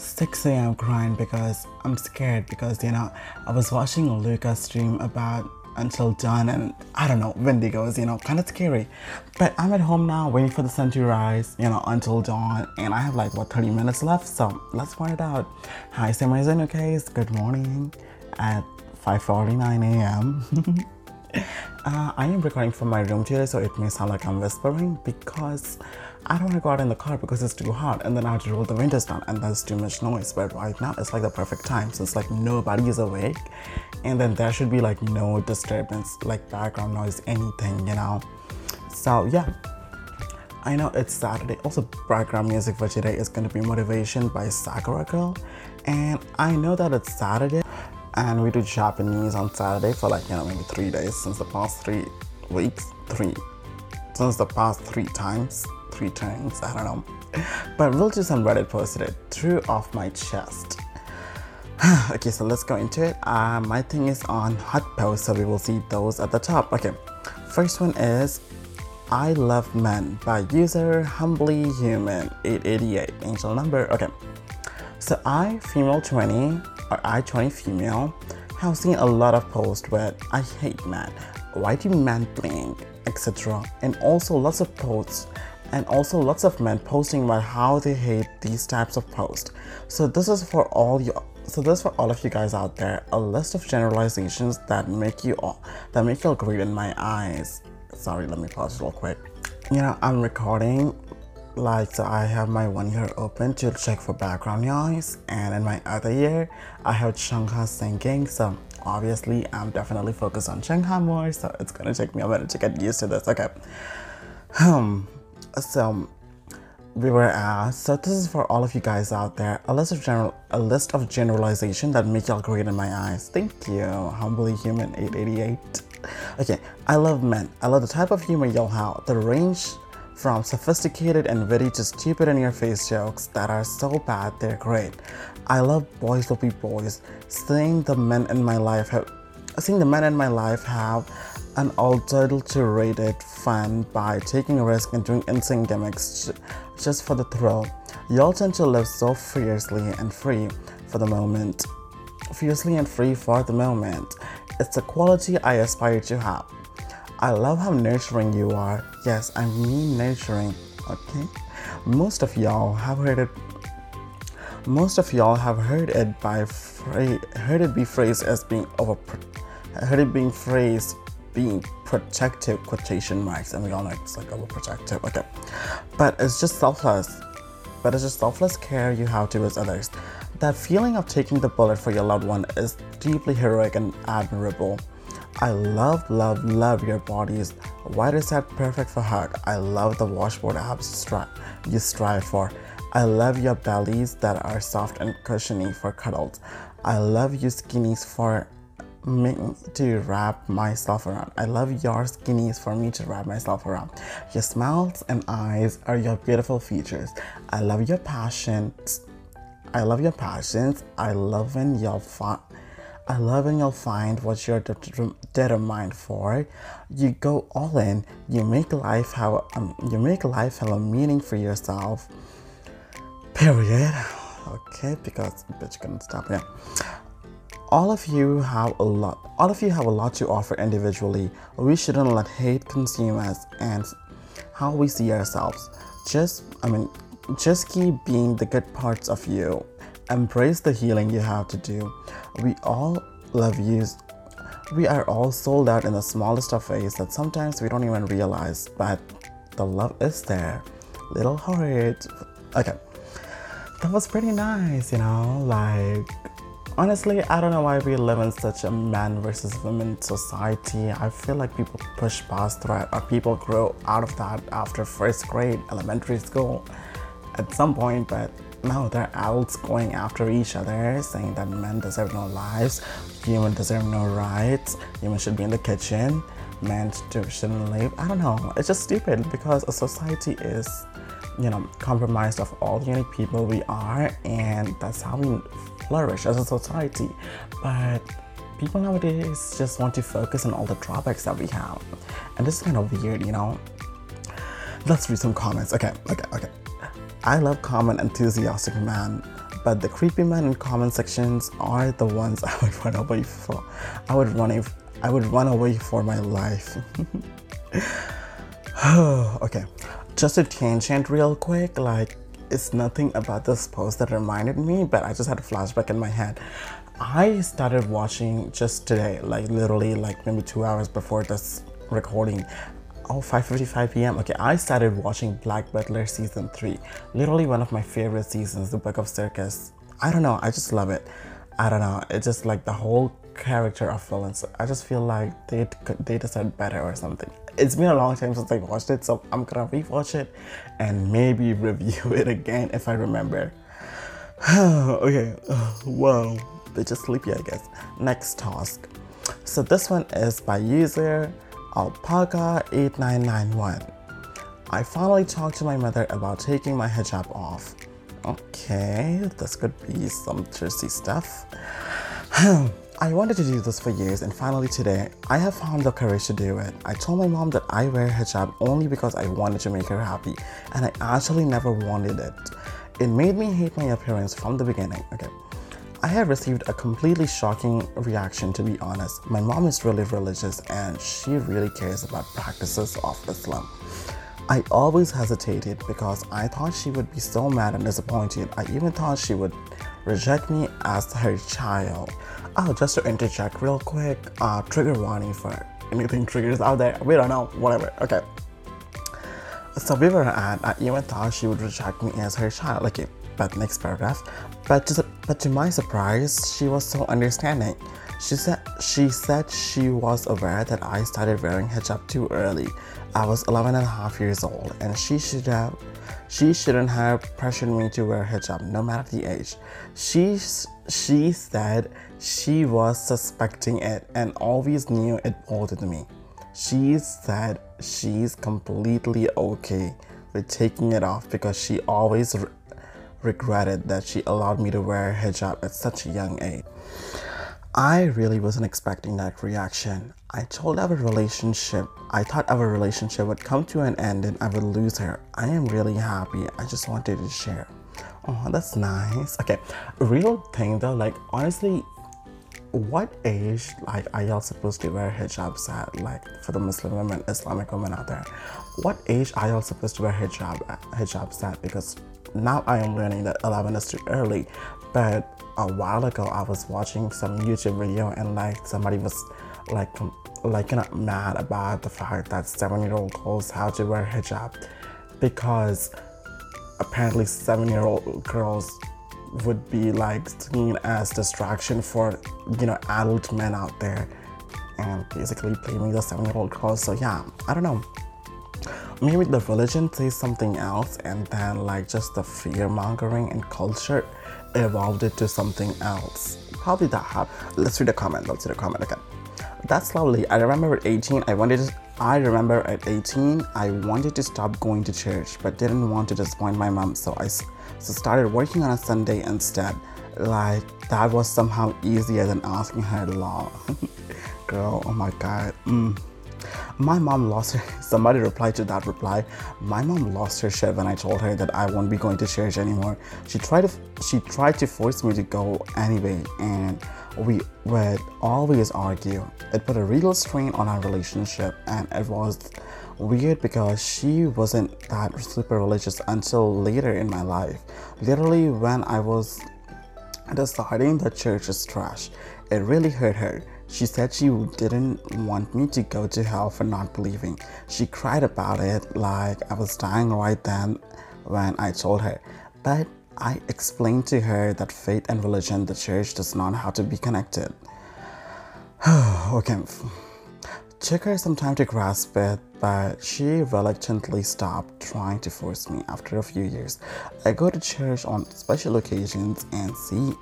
6 a.m. crying because I'm scared because you know I was watching a Lucas stream about until dawn and I don't know Wendigos you know kind of scary but I'm at home now waiting for the sun to rise you know until dawn and I have like what 30 minutes left so let's find it out hi Sam okay good morning at 5:49 a.m. Uh, I am recording from my room today, so it may sound like I'm whispering because I don't want to go out in the car because it's too hot, and then I have to roll the windows down, and there's too much noise. But right now, it's like the perfect time, it's like nobody is awake, and then there should be like no disturbance, like background noise, anything, you know. So yeah. I know it's Saturday. Also, background music for today is going to be Motivation by Sakura Girl. And I know that it's Saturday, and we do Japanese on Saturday for like you know maybe three days since the past three weeks, three since the past three times, three times I don't know. But we'll some Reddit posted it through off my chest. okay, so let's go into it. Uh, my thing is on hot post, so we will see those at the top. Okay, first one is I Love Men by user Humbly Human 888 angel number. Okay, so I female 20 or I 20 female have seen a lot of posts where I hate men, why do men blink, etc. And also lots of posts and also lots of men posting about how they hate these types of posts. So this is for all you so this for all of you guys out there, a list of generalizations that make you all that make you great in my eyes. Sorry, let me pause real quick. You know, I'm recording like so I have my one ear open to check for background noise and in my other ear I have Chungha singing so obviously I'm definitely focused on Chungha more so it's gonna take me a minute to get used to this. Okay. Um so we were asked so this is for all of you guys out there a list of general a list of generalization that make y'all great in my eyes. Thank you. Humbly human 888 okay. I love men. I love the type of humor y'all have the range from sophisticated and witty to stupid in your face jokes that are so bad they're great. I love boys will be boys. Seeing the men in my life have seeing the men in my life have unadulterated fun by taking a risk and doing insane gimmicks just for the thrill. Y'all tend to live so fiercely and free for the moment. Fiercely and free for the moment. It's a quality I aspire to have. I love how nurturing you are. Yes, I mean nurturing. Okay. Most of y'all have heard it. Most of y'all have heard it by heard it be phrased as being over. Heard it being phrased being protective quotation marks, and we all know it's like overprotective. Okay, but it's just selfless. But it's just selfless care you have towards others. That feeling of taking the bullet for your loved one is deeply heroic and admirable. I love, love, love your. Why is that perfect for hug? I love the washboard abs you strive for. I love your bellies that are soft and cushiony for cuddles. I love you skinnies for me to wrap myself around. I love your skinnies for me to wrap myself around. Your smiles and eyes are your beautiful features. I love your passions. I love your passions. I love when you're fun. I love when you'll find what you're determined for. You go all in. You make life have um, you make life have a meaning for yourself. Period. Okay, because bitch couldn't stop. Yeah. All of you have a lot. All of you have a lot to offer individually. We shouldn't let hate consume us and how we see ourselves. Just, I mean, just keep being the good parts of you Embrace the healing you have to do. We all love you. We are all sold out in the smallest of ways that sometimes we don't even realize, but the love is there. Little heart. Okay. That was pretty nice, you know? Like, honestly, I don't know why we live in such a man versus women society. I feel like people push past that or people grow out of that after first grade, elementary school at some point, but no, they're adults going after each other, saying that men deserve no lives, women deserve no rights, women should be in the kitchen, men shouldn't live. I don't know. It's just stupid because a society is, you know, compromised of all the unique people we are, and that's how we flourish as a society. But people nowadays just want to focus on all the drawbacks that we have, and this is kind of weird, you know. Let's read some comments. Okay, okay, okay. I love calm and enthusiastic men, but the creepy men in comment sections are the ones I would run away for. I would run if I would run away for my life. okay, just a tangent real quick, like it's nothing about this post that reminded me, but I just had a flashback in my head. I started watching just today, like literally like maybe two hours before this recording. Oh, 5.55 p.m. Okay, I started watching Black Butler season 3. Literally one of my favorite seasons, The Book of Circus. I don't know, I just love it. I don't know, it's just like the whole character of villains. I just feel like they they deserve better or something. It's been a long time since I watched it, so I'm gonna rewatch it and maybe review it again if I remember. okay, well, they're just sleepy, I guess. Next task. So this one is by user alpaca8991. I finally talked to my mother about taking my hijab off. Okay, this could be some thirsty stuff. I wanted to do this for years and finally today, I have found the courage to do it. I told my mom that I wear hijab only because I wanted to make her happy and I actually never wanted it. It made me hate my appearance from the beginning. Okay. I have received a completely shocking reaction to be honest. My mom is really religious and she really cares about practices of Islam. I always hesitated because I thought she would be so mad and disappointed. I even thought she would reject me as her child. Oh, just to interject real quick, uh, trigger warning for anything triggers out there. We don't know, whatever. Okay. So we were at, I even thought she would reject me as her child. Okay, but next paragraph. But to, but to my surprise, she was so understanding. She said she said she was aware that I started wearing hijab too early. I was 11 and a half years old, and she should have she shouldn't have pressured me to wear hijab, no matter the age. She she said she was suspecting it and always knew it bothered me. She said she's completely okay with taking it off because she always regretted that she allowed me to wear hijab at such a young age. I really wasn't expecting that reaction. I told our relationship, I thought our relationship would come to an end and I would lose her. I am really happy. I just wanted to share. Oh, that's nice. Okay, real thing though, like honestly, what age like are y'all supposed to wear hijabs at like for the muslim women islamic women out there what age are y'all supposed to wear hijab hijabs at because now i am learning that 11 is too early but a while ago i was watching some youtube video and like somebody was like like kind of mad about the fact that seven year old girls have to wear hijab because apparently seven year old girls would be like seen as distraction for you know adult men out there and basically blaming the seven year old girls so yeah i don't know maybe the religion says something else and then like just the fear mongering and culture evolved it to something else probably that happened let's read the comment let's read the comment again that's lovely i remember at 18 i wanted to I remember at 18, I wanted to stop going to church but didn't want to disappoint my mom, so I so started working on a Sunday instead. Like that was somehow easier than asking her law. Girl, oh my god. Mm. My mom lost her. Somebody replied to that reply. My mom lost her shit when I told her that I won't be going to church anymore. She tried to she tried to force me to go anyway, and we would always argue. It put a real strain on our relationship, and it was weird because she wasn't that super religious until later in my life. Literally, when I was deciding that church is trash, it really hurt her. She said she didn't want me to go to hell for not believing. She cried about it like I was dying right then when I told her. But I explained to her that faith and religion, the church, does not have to be connected. okay. Took her some time to grasp it, but she reluctantly stopped trying to force me after a few years. I go to church on special occasions and see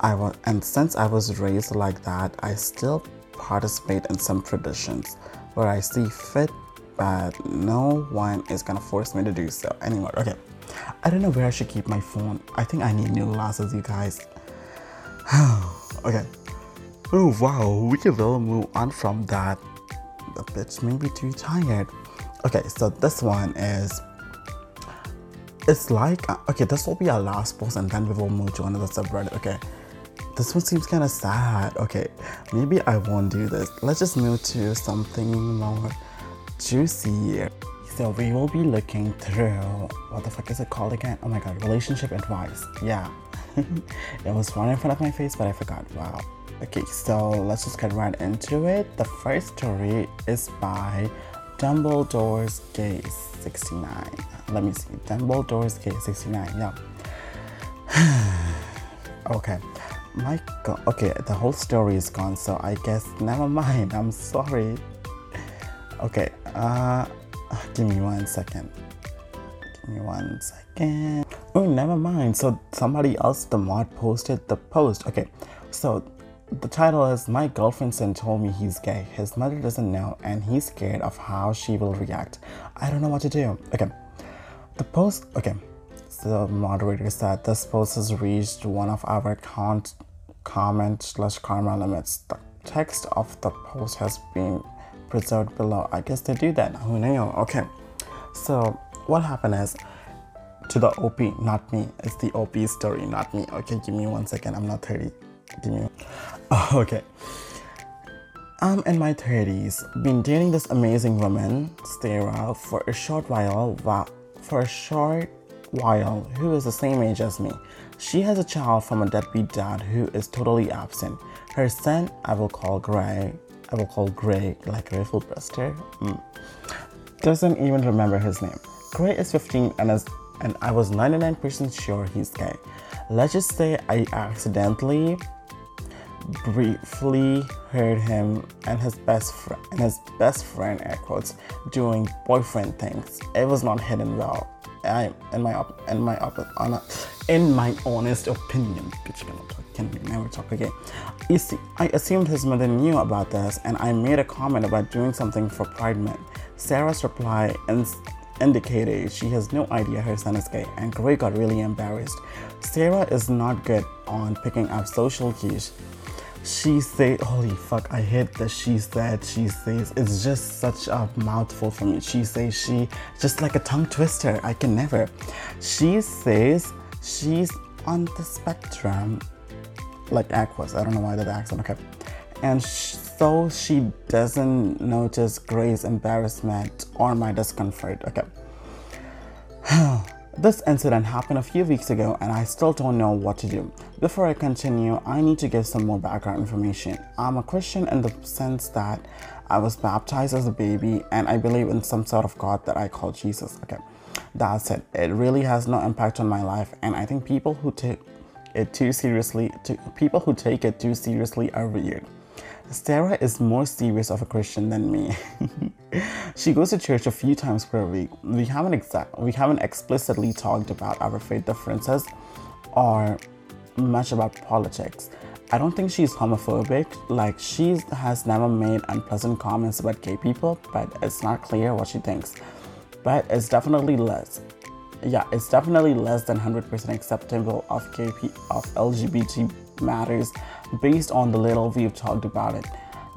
I was and since I was raised like that, I still participate in some traditions where I see fit, but no one is gonna force me to do so anymore. Okay. I don't know where I should keep my phone. I think I need new glasses, you guys. okay. Oh wow, we can well move on from that The bitch may be too tired. Okay, so this one is it's like uh, okay, this will be our last post, and then we will move to another subreddit. Okay, this one seems kind of sad. Okay, maybe I won't do this. Let's just move to something more juicy. So we will be looking through what the fuck is it called again? Oh my god, relationship advice. Yeah, it was right in front of my face, but I forgot. Wow. Okay, so let's just get right into it. The first story is by Dumbledore's Gaze 69. Let me see. Dumbledore's Gaze 69. Yeah. okay. My god. Okay, the whole story is gone, so I guess never mind. I'm sorry. Okay. Uh, give me one second. Give me one second. Oh, never mind. So somebody else, the mod, posted the post. Okay. So the title is My Girlfriend Son told me he's gay. His mother doesn't know and he's scared of how she will react. I don't know what to do. Okay. The post, okay. The moderator said this post has reached one of our count, comment slash karma limits. The text of the post has been preserved below. I guess they do that. Who knew? Okay. So what happened is to the OP, not me. It's the OP story, not me. Okay, give me one second. I'm not 30. Give me. Okay. I'm in my 30s, been dating this amazing woman, Sarah, for a short while, for a short while, who is the same age as me. She has a child from a deadbeat dad who is totally absent. Her son, I will call Gray, I will call Gray, like Rifle Buster, mm, doesn't even remember his name. Gray is 15 and is and I was 99% sure he's gay. Let's just say I accidentally briefly heard him and his best friend and his best friend air quotes doing boyfriend things. It was not hidden well. I in my op, in my op, on a, in my honest opinion, bitch talk, can never talk again. You see, I assumed his mother knew about this, and I made a comment about doing something for Pride Month. Sarah's reply indicated she has no idea her son is gay, and Gray got really embarrassed. Sarah is not good on picking up social cues she said, holy fuck, I hate that she said, she says. It's just such a mouthful for me. She says she, just like a tongue twister. I can never. She says she's on the spectrum, like Aquas. I don't know why that accent, okay. And sh- so she doesn't notice Gray's embarrassment or my discomfort, okay. This incident happened a few weeks ago and I still don't know what to do. Before I continue, I need to give some more background information. I'm a Christian in the sense that I was baptized as a baby and I believe in some sort of God that I call Jesus. Okay, that's it. It really has no impact on my life and I think people who take it too seriously, to, people who take it too seriously are weird. Sarah is more serious of a Christian than me. she goes to church a few times per week. We haven't exact we haven't explicitly talked about our faith differences or much about politics. I don't think she's homophobic. Like she has never made unpleasant comments about gay people, but it's not clear what she thinks. But it's definitely less. Yeah, it's definitely less than 100% acceptable of gay of LGBT matters based on the little we've talked about it.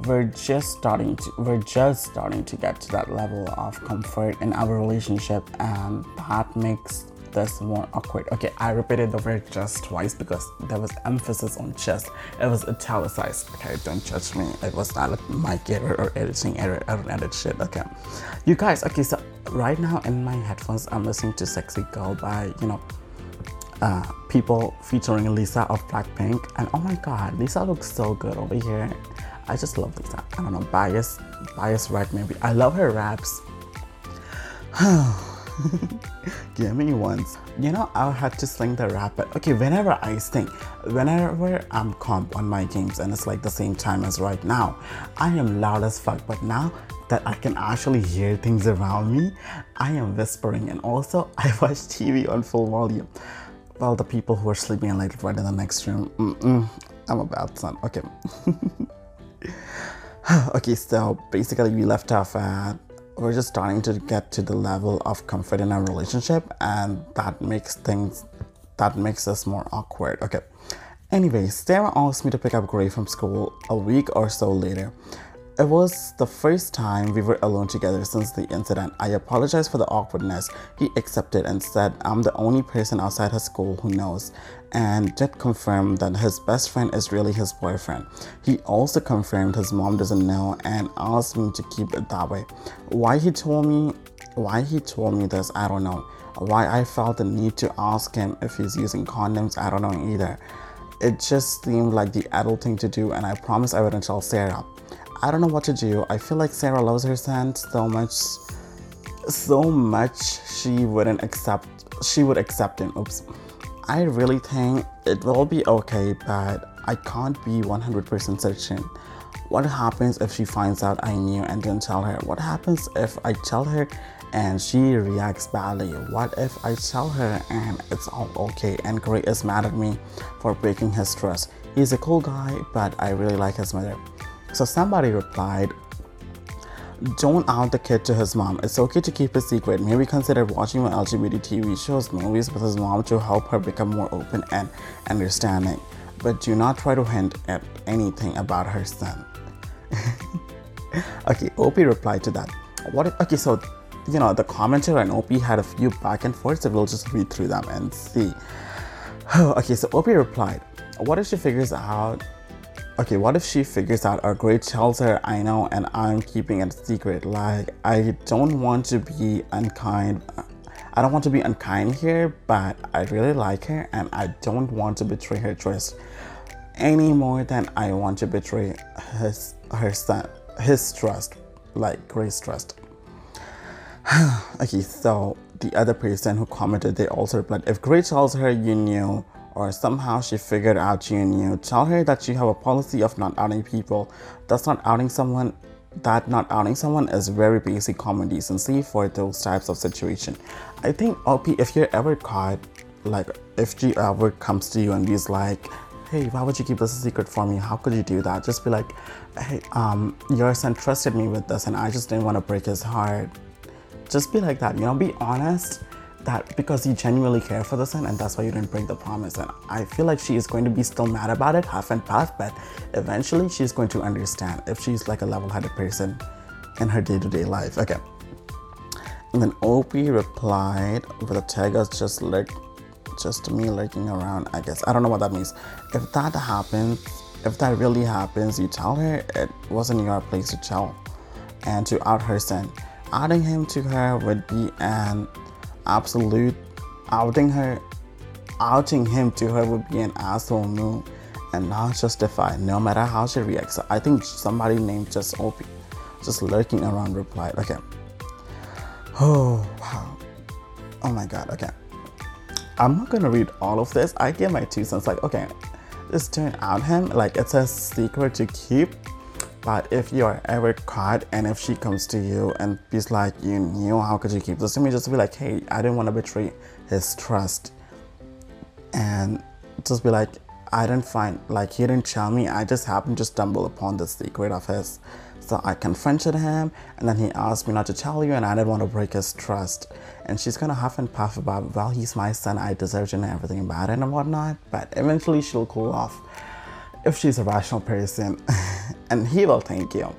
We're just starting to we're just starting to get to that level of comfort in our relationship and that makes this more awkward. Okay i repeated the word just twice because there was emphasis on just. It was italicized okay? Don't judge me. It was not a mic error or editing error i don't edit shit okay? You guys okay so right now in my headphones i'm listening to sexy girl by you know uh, people featuring Lisa of Blackpink, and oh my god, Lisa looks so good over here. I just love Lisa. I don't know, bias, bias right maybe. I love her raps. Give me once. You know, I had to sling the rap, but okay, whenever I sing, whenever I'm comp on my games and it's like the same time as right now, I am loud as fuck, but now that I can actually hear things around me, I am whispering and also I watch TV on full volume While the people who are sleeping like right in the next room. Mm-mm, I'm a bad son. Okay. okay, so basically we left off at we're just starting to get to the level of comfort in our relationship, and that makes things that makes us more awkward. Okay. Anyway, Sarah asked me to pick up Gray from school a week or so later. It was the first time we were alone together since the incident. I apologized for the awkwardness. He accepted and said I'm the only person outside his school who knows, and did confirm that his best friend is really his boyfriend. He also confirmed his mom doesn't know and asked me to keep it that way. Why he told me why he told me this, I don't know. Why I felt the need to ask him if he's using condoms, I don't know either. It just seemed like the adult thing to do, and I promised I wouldn't tell Sarah. I don't know what to do. I feel like Sarah loves her son so much, so much she wouldn't accept. She would accept him. Oops. I really think it will be okay, but I can't be 100% certain. What happens if she finds out I knew and didn't tell her? What happens if I tell her and she reacts badly? What if I tell her and it's all okay and Gray is mad at me for breaking his trust? He's a cool guy, but I really like his mother. So somebody replied, don't out the kid to his mom. It's okay to keep a secret. Maybe consider watching more LGBT TV shows, movies with his mom to help her become more open and understanding. But do not try to hint at anything about her son. okay, OP replied to that. What if, okay, so you know the commenter and OP had a few back and forth, so we'll just read through them and see. okay, so OP replied, What if she figures out okay, what if she figures out Gray tells her I know and I'm keeping it secret? Like, I don't want to be unkind. Uh, I don't want to be unkind here, but I really like her and I don't want to betray her trust any more than I want to betray his her son his trust, like Gray's trust. okay, so the other person who commented they also replied if Grace tells her you knew or somehow she figured out you knew, tell her that you have a policy of not outing people. That's not outing someone. That not outing someone is very basic common decency for those types of situation. I think OP, if you're ever caught, like if she ever comes to you and is like, hey, why would you keep this a secret for me? How could you do that? Just be like, hey, um, your son trusted me with this and I just didn't want to break his heart. Just be like that, you know, be honest that because you genuinely care for the son and that's why you didn't break the promise. And I feel like she is going to be still mad about it, half and half, but eventually she's going to understand if she's like a level headed person in her day to day life. Okay. And then OP replied with a tag as just like just me lurking around, I guess. I don't know what that means. If that happens, if that really happens, you tell her it wasn't your place to tell and to out her son. adding him to her would be an absolute outing her outing him to her would be an asshole move and not justified no matter how she reacts. I think somebody named just OP just lurking around replied, okay. Oh wow. Oh my god, okay. I'm not gonna read all of this. I get my two cents like okay, just turn out him like it's a secret to keep but if you are ever caught and if she comes to you and is like, you knew, how could you keep this to me? Just be like, hey, I didn't want to betray his trust. And just be like, I didn't find, like, he didn't tell me. I just happened to stumble upon the secret of his. So I confronted him and then he asked me not to tell you and I didn't want to break his trust. And she's gonna huff and puff about, well, he's my son, I deserve to know everything about it and whatnot. But eventually she'll cool off if she's a rational person. and he will thank you.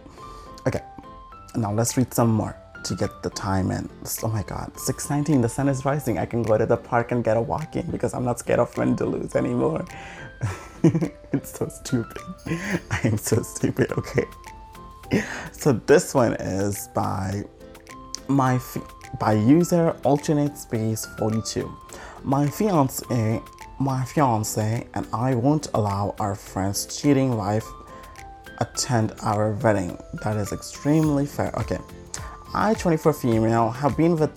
Okay, now let's read some more to get the time in. Oh my god, 619, the sun is rising. I can go to the park and get a walk in because I'm not scared of wind lose anymore. it's so stupid. I am so stupid, okay. So this one is by my by user alternate space 42. My fiance my fiance and I won't allow our friend's cheating wife attend our wedding. That is extremely fair. Okay. I, 24 female, have been with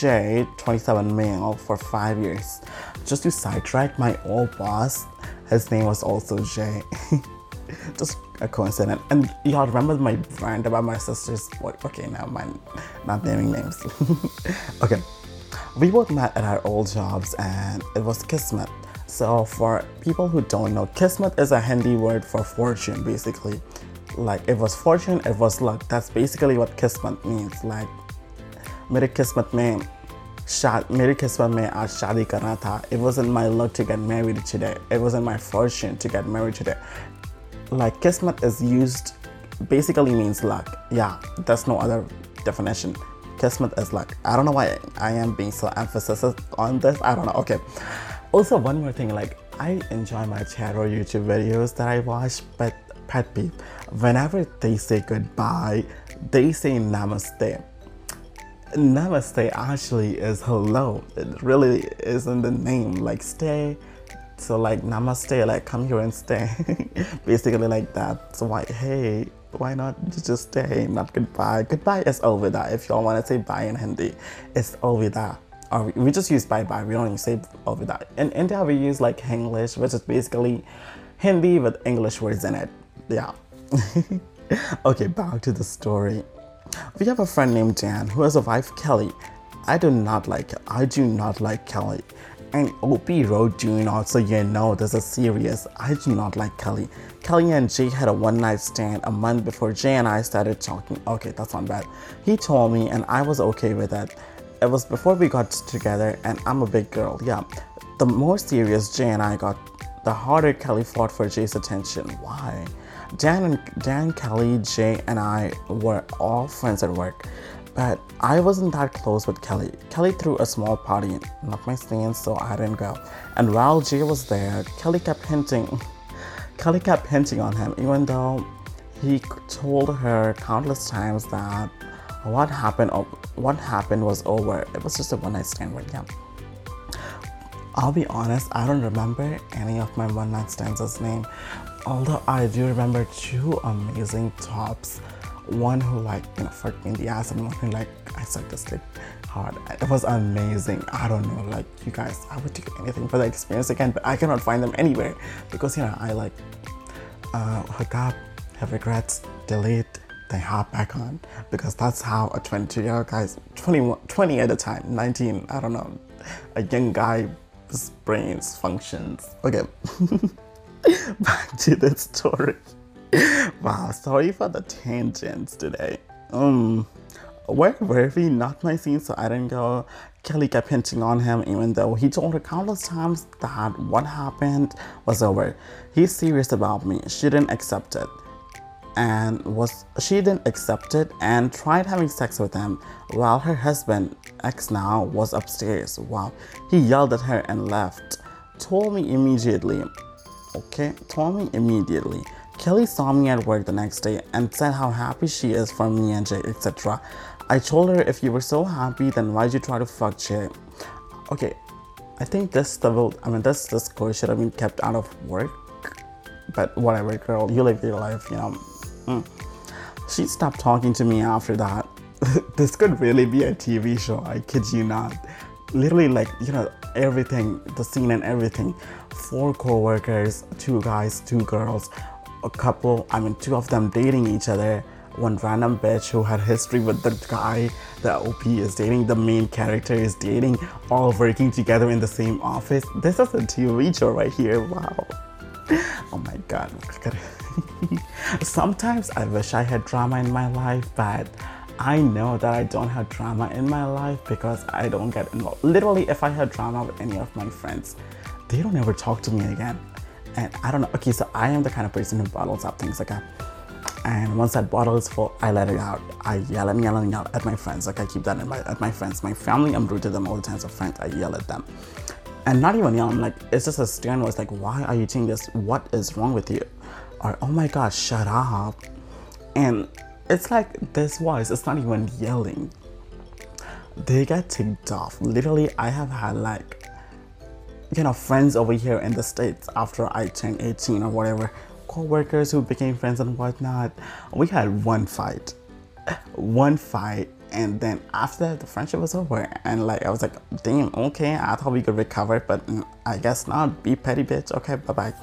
Jay, 27 male, for five years. Just to sidetrack my old boss, his name was also Jay. Just a coincidence. And y'all remember my rant about my sister's what okay now mind not naming names. okay. We both met at our old jobs and it was Kismet. So for people who don't know, Kismet is a Hindi word for fortune basically. Like it was fortune, it was luck. That's basically what Kismet means. Like मेरे किस्मत में शाद मेरी किस्मत में आज शादी करना था it wasn't my luck to get married today it wasn't my fortune to get married today like kismet is used basically means luck. Yeah, there's no other definition. Kismet is like, I don't know why I am being so emphasis on this. I don't know. Okay. Also, one more thing. Like, I enjoy my channel YouTube videos that I watch, but pet peeve. Whenever they say goodbye, they say namaste. Namaste actually is hello. It really is in the name. Like stay. So like namaste, like come here and stay. Basically like that. So why hey, why not just stay, not goodbye? Goodbye is over alvida. If y'all want to say bye in Hindi, it's alvida. Or we just use bye bye. We don't even say over alvida. In India, we use like Hinglish, which is basically Hindi with English words in it. Yeah. okay, back to the story. We have a friend named Dan who has a wife, Kelly. I do not like I do not like Kelly. And OP wrote do not so you know this is serious. I do not like Kelly. Kelly and Jay had a one night stand a month before Jay and I started talking. Okay, that's not bad. He told me and I was okay with it. It was before we got together and I'm a big girl, yeah. The more serious Jay and I got, the harder Kelly fought for Jay's attention. Why? Dan and Dan, Kelly, Jay, and I were all friends at work, but I wasn't that close with Kelly. Kelly threw a small party, not my scene, so I didn't go. And while Jay was there, Kelly kept hinting. Kelly kept hinting on him, even though he told her countless times that what happened what happened was over. It was just a one night stand with him. I'll be honest, I don't remember any of my one night stands' name, although I do remember two amazing tops. One who like you know fucked me in the ass, and one who like I sucked his dick hard. It was amazing. I don't know, like you guys, I would do anything for that experience again, but I cannot find them anywhere because you know I like uh, hook up, have regrets, delete, then hop back on because that's how a 22 year old guy's 21, 20 at a time, 19, I don't know, a young guy's brain's functions. Okay, back to the story. Wow, sorry for the tangents today. Um, were we? Not my scene, so I didn't go. Kelly kept hinting on him, even though he told her countless times that what happened was over. He's serious about me. She didn't accept it and was she didn't accept it and tried having sex with him while her husband ex now was upstairs wow he yelled at her and left told me immediately okay told me immediately kelly saw me at work the next day and said how happy she is for me and jay etc i told her if you were so happy then why'd you try to fuck jay okay i think this level i mean this this girl should have been kept out of work but whatever girl you live your life you know Mm. She stopped talking to me after that. this could really be a TV show, I kid you not. Literally, like, you know, everything, the scene and everything. Four co workers, two guys, two girls, a couple, I mean, two of them dating each other. One random bitch who had history with the guy the OP is dating, the main character is dating, all working together in the same office. This is a TV show right here. Wow. Oh my god. Oh Sometimes I wish I had drama in my life, but I know that I don't have drama in my life because I don't get involved. Literally, if I had drama with any of my friends, they don't ever talk to me again. And I don't know. Okay, so I am the kind of person who bottles up things like that. And once that bottle is full, I let it out. I yell and yell and yell at my friends. Like I keep that in at my friends. My family, I'm rude to them all the time. So friends, I yell at them. And not even yell. I'm like, it's just a stern voice. Like, why are you doing this? What is wrong with you? or oh my god, shut up. And it's like this voice, it's not even yelling. They get ticked off. Literally, I have had like, you know, friends over here in the States after I turned 18 or whatever, co workers who became friends and whatnot. We had one fight. One fight. And then after the friendship was over, and like I was like, damn, okay, I thought we could recover, but mm, I guess not. Be petty, bitch. Okay, bye bye.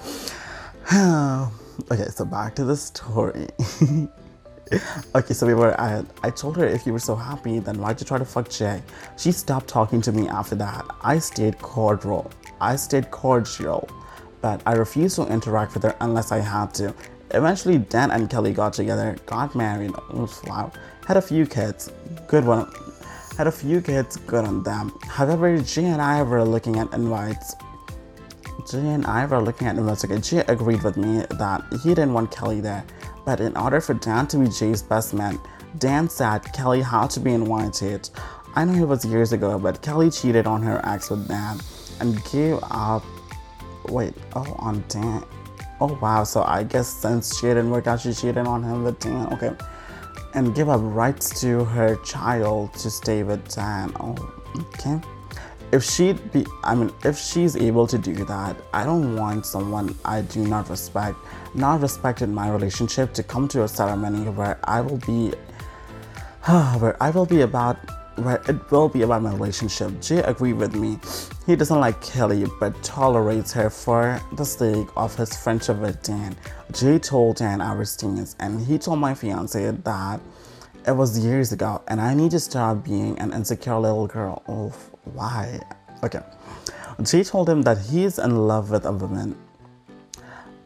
okay, so back to the story. okay, so we were I told her if you were so happy, then why'd you try to fuck Jay? She stopped talking to me after that. I stayed cordial. I stayed cordial, but I refused to interact with her unless I had to. Eventually, Dan and Kelly got together, got married, wow, had a few kids, good one, had a few kids, good on them. However, Jay and I were looking at invites Jay and I were looking at investigating. Jay agreed with me that he didn't want Kelly there. But in order for Dan to be Jay's best man, Dan said Kelly had to be invited. I know it was years ago, but Kelly cheated on her ex with Dan and gave up. Wait, oh, on Dan. Oh wow, so I guess since she didn't work out, she cheated on him with Dan. Okay. And give up rights to her child to stay with Dan. Oh, okay. If she'd be, I mean, if she's able to do that, I don't want someone I do not respect, not respect in my relationship to come to a ceremony where I will be, where I will be about it will be about my relationship. Jay agreed with me. He doesn't like Kelly but tolerates her for the sake of his friendship with Dan. Jay told Dan our stance and he told my fiance that it was years ago and I need to stop being an insecure little girl. Oh, why? Okay. Jay told him that he's in love with a woman.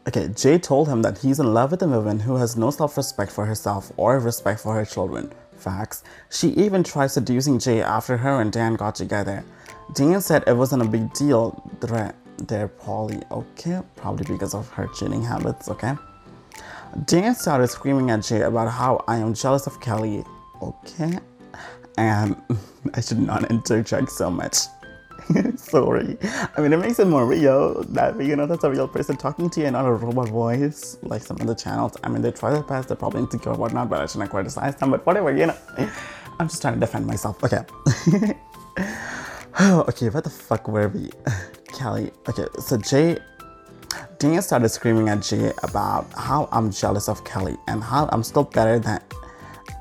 Okay, Jay told him that he's in love with a woman who has no self respect for herself or respect for her children facts. She even tried seducing Jay after her and Dan got together. Dan said it wasn't a big deal. They're poly, okay? Probably because of her cheating habits, okay? Dan started screaming at Jay about how I am jealous of Kelly, okay? And I should not interject so much. Sorry. I mean, it makes it more real that, you know, that's a real person talking to you and not a robot voice like some other channels. I mean, they try their best, they're probably insecure or whatnot, but I shouldn't criticize them, but whatever, you know. I'm just trying to defend myself. Okay. Oh, okay, what the fuck were we? Kelly. Okay, so Jay Dan started screaming at Jay about how I'm jealous of Kelly and how I'm still better than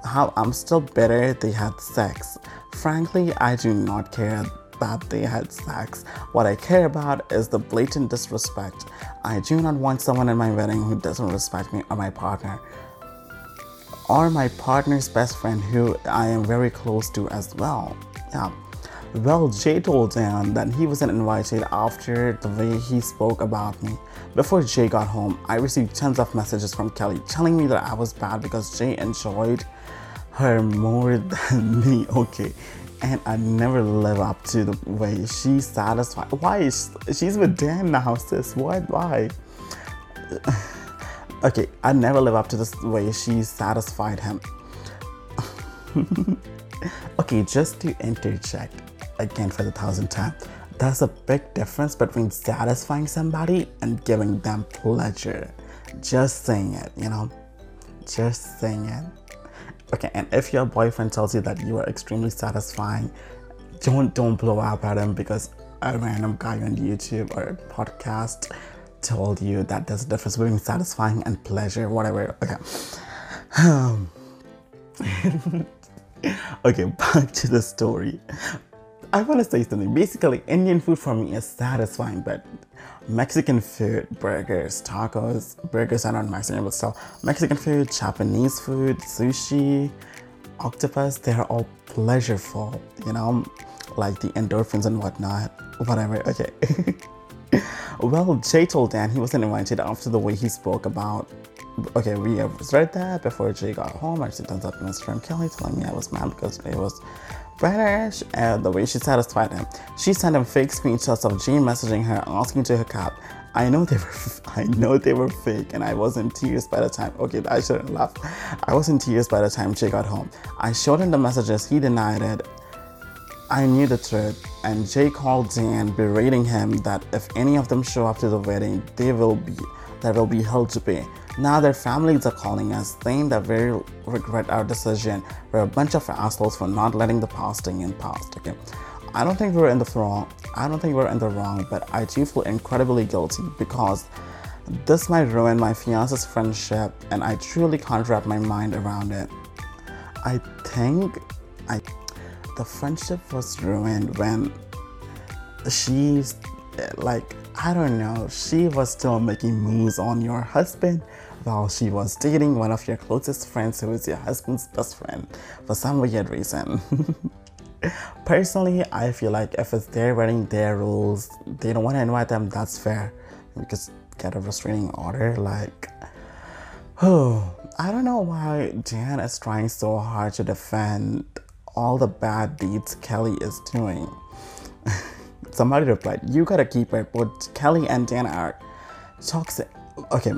how I'm still better they had sex. Frankly, I do not care that they had sex. What I care about is the blatant disrespect. I do not want someone in my wedding who doesn't respect me or my partner. Or my partner's best friend who I am very close to as well. Yeah. Well, Jay told Dan that he wasn't invited after the way he spoke about me. Before Jay got home, I received tons of messages from Kelly telling me that I was bad because Jay enjoyed her more than me. Okay, and I never live up to the way she satisfied. Why is she's with Dan now, sis? What? Why? okay, I never live up to the way she satisfied him. okay, just to interject again for the thousandth time, there's a big difference between satisfying somebody and giving them pleasure. Just saying it, you know, just saying it. Okay, and if your boyfriend tells you that you are extremely satisfying, don't don't blow up at him because a random guy on YouTube or podcast told you that there's a difference between satisfying and pleasure, whatever. Okay. Okay, back to the story. I want to say something. Basically, Indian food for me is satisfying, but Mexican food, burgers, tacos, burgers are not Mexican, but still, Mexican food, Japanese food, sushi, octopus, they're all pleasureful, you know, like the endorphins and whatnot, whatever. Okay. well, Jay told Dan he wasn't invited after the way he spoke about. Okay, we have read that before Jay got home. Actually, turns out Mr. friend Kelly telling me I was mad because Jay was British and the way she satisfied him. She sent him fake screenshots of Jane messaging her asking to hook up. I know they were I know they were fake and I was in tears by the time okay I shouldn't laugh. I was in tears by the time Jay got home. I showed him the messages, he denied it. I knew the truth and Jay called Dan berating him that if any of them show up to the wedding, they will be that will be held to pay. Now their families are calling us, saying that we regret our decision. We're a bunch of assholes for not letting the past in past. Okay, I don't think we're in the wrong. I don't think we're in the wrong, but I do feel incredibly guilty because this might ruin my fiance's friendship, and I truly can't wrap my mind around it. I think I the friendship was ruined when she's like I don't know, she was still making moves on your husband while she was dating one of your closest friends who is your husband's best friend for some weird reason. Personally, I feel like if it's their wedding, their rules, they don't want to invite them, that's fair. Because get a restraining order, like, oh, I don't know why Jan is trying so hard to defend all the bad deeds Kelly is doing. Somebody replied, You gotta keep it, but Kelly and Dan are toxic. Okay,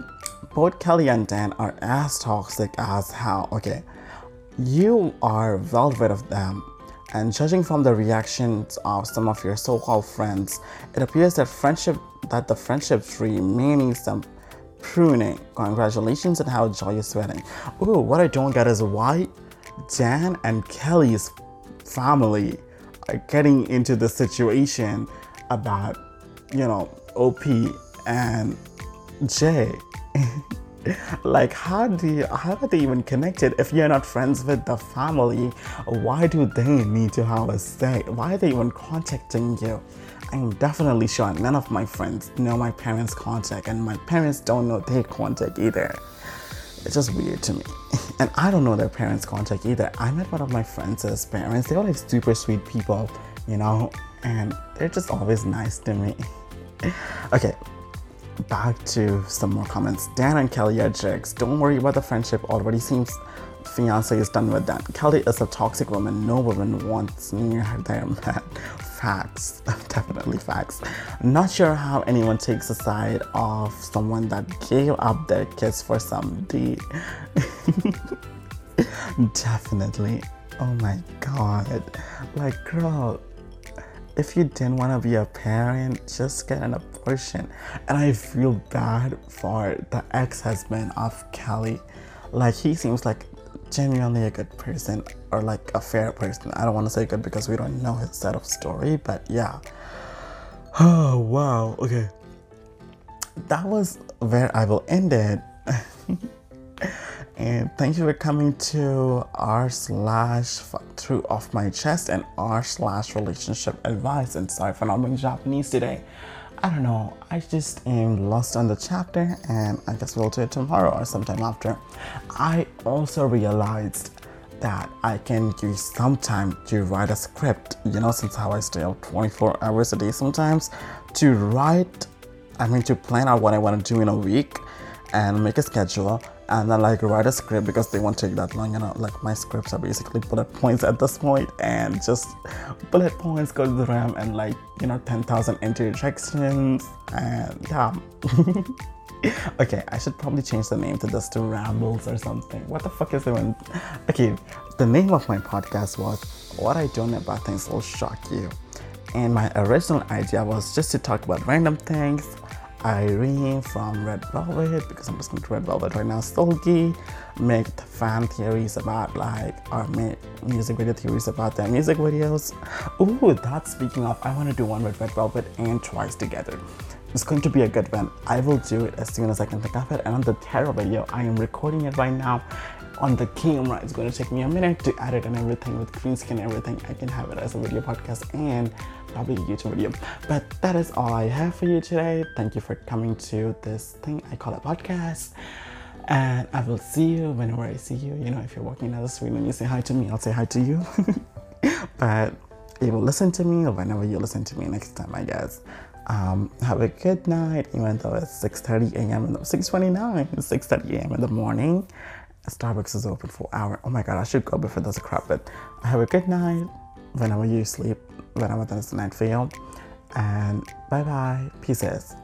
both Kelly and Dan are as toxic as hell. Okay, you are rid of them. And judging from the reactions of some of your so-called friends, it appears that friendship that the friendship tree may need some pruning. Congratulations have a joyous wedding. Ooh, what I don't get is why Dan and Kelly's family getting into the situation about, you know, OP and Jay. like how do you how are they even connected? If you're not friends with the family why do they need to have a say? Why are they even contacting you? I'm definitely sure none of my friends know my parents contact and my parents don't know their contact either it's just weird to me and i don't know their parents contact either i met one of my friends' as parents they were like super sweet people you know and they're just always nice to me okay back to some more comments. Dan and Kelly are jerks. Don't worry about the friendship. Already seems fiance is done with that. Kelly is a toxic woman. No woman wants near their man. Facts. Definitely facts. Not sure how anyone takes a side of someone that gave up their kids for some D. Definitely. Oh my god. Like, girl, if you didn't want to be a parent, just get an abortion. And I feel bad for the ex husband of Kelly. Like, he seems like genuinely a good person or like a fair person. I don't want to say good because we don't know his set of story, but yeah. Oh, wow. Okay. That was where I will end it. and thank you for coming to r slash true off my chest and r slash relationship advice and sorry for not being japanese today i don't know. I just am lost on the chapter and i guess we'll do it tomorrow or sometime after. I also realized that i can use some time to write a script you know since how i stay up 24 hours a day sometimes to write i mean to plan out what i want to do in a week and make a schedule and then like write a script because they won't take that long you know like my scripts are basically bullet points at this point and just bullet points go to the ram and like you know 10,000 interjections and yeah. Okay I should probably change the name to this to rambles or something. What the fuck is it okay the name of my podcast was what I don't know about things will shock you and my original idea was just to talk about random things Irene from Red Velvet because I'm listening to Red Velvet right now. Seulgi make fan theories about like our music video theories about their music videos. Ooh, that's speaking of. I want to do one with Red Velvet and Twice together. It's going to be a good one. I will do it as soon as I can think of it. And on the Terror video, I am recording it right now on the camera. It's going to take me a minute to edit and everything with green screen everything. I can have it as a video podcast and probably a YouTube video. But that is all I have for you today. Thank you for coming to this thing I call a podcast. And I will see you whenever I see you. You know, if you're walking down the street and you say hi to me, I'll say hi to you. but you will listen to me whenever you listen to me next time, I guess. Um, have a good night, even though it's 6.30 a.m. and 6.29, 6.30 a.m. in the morning. Starbucks is open for hour. Oh my god, I should go before a crowd, but have a good night whenever you sleep, whenever there's a night for you. And bye bye. Pieces.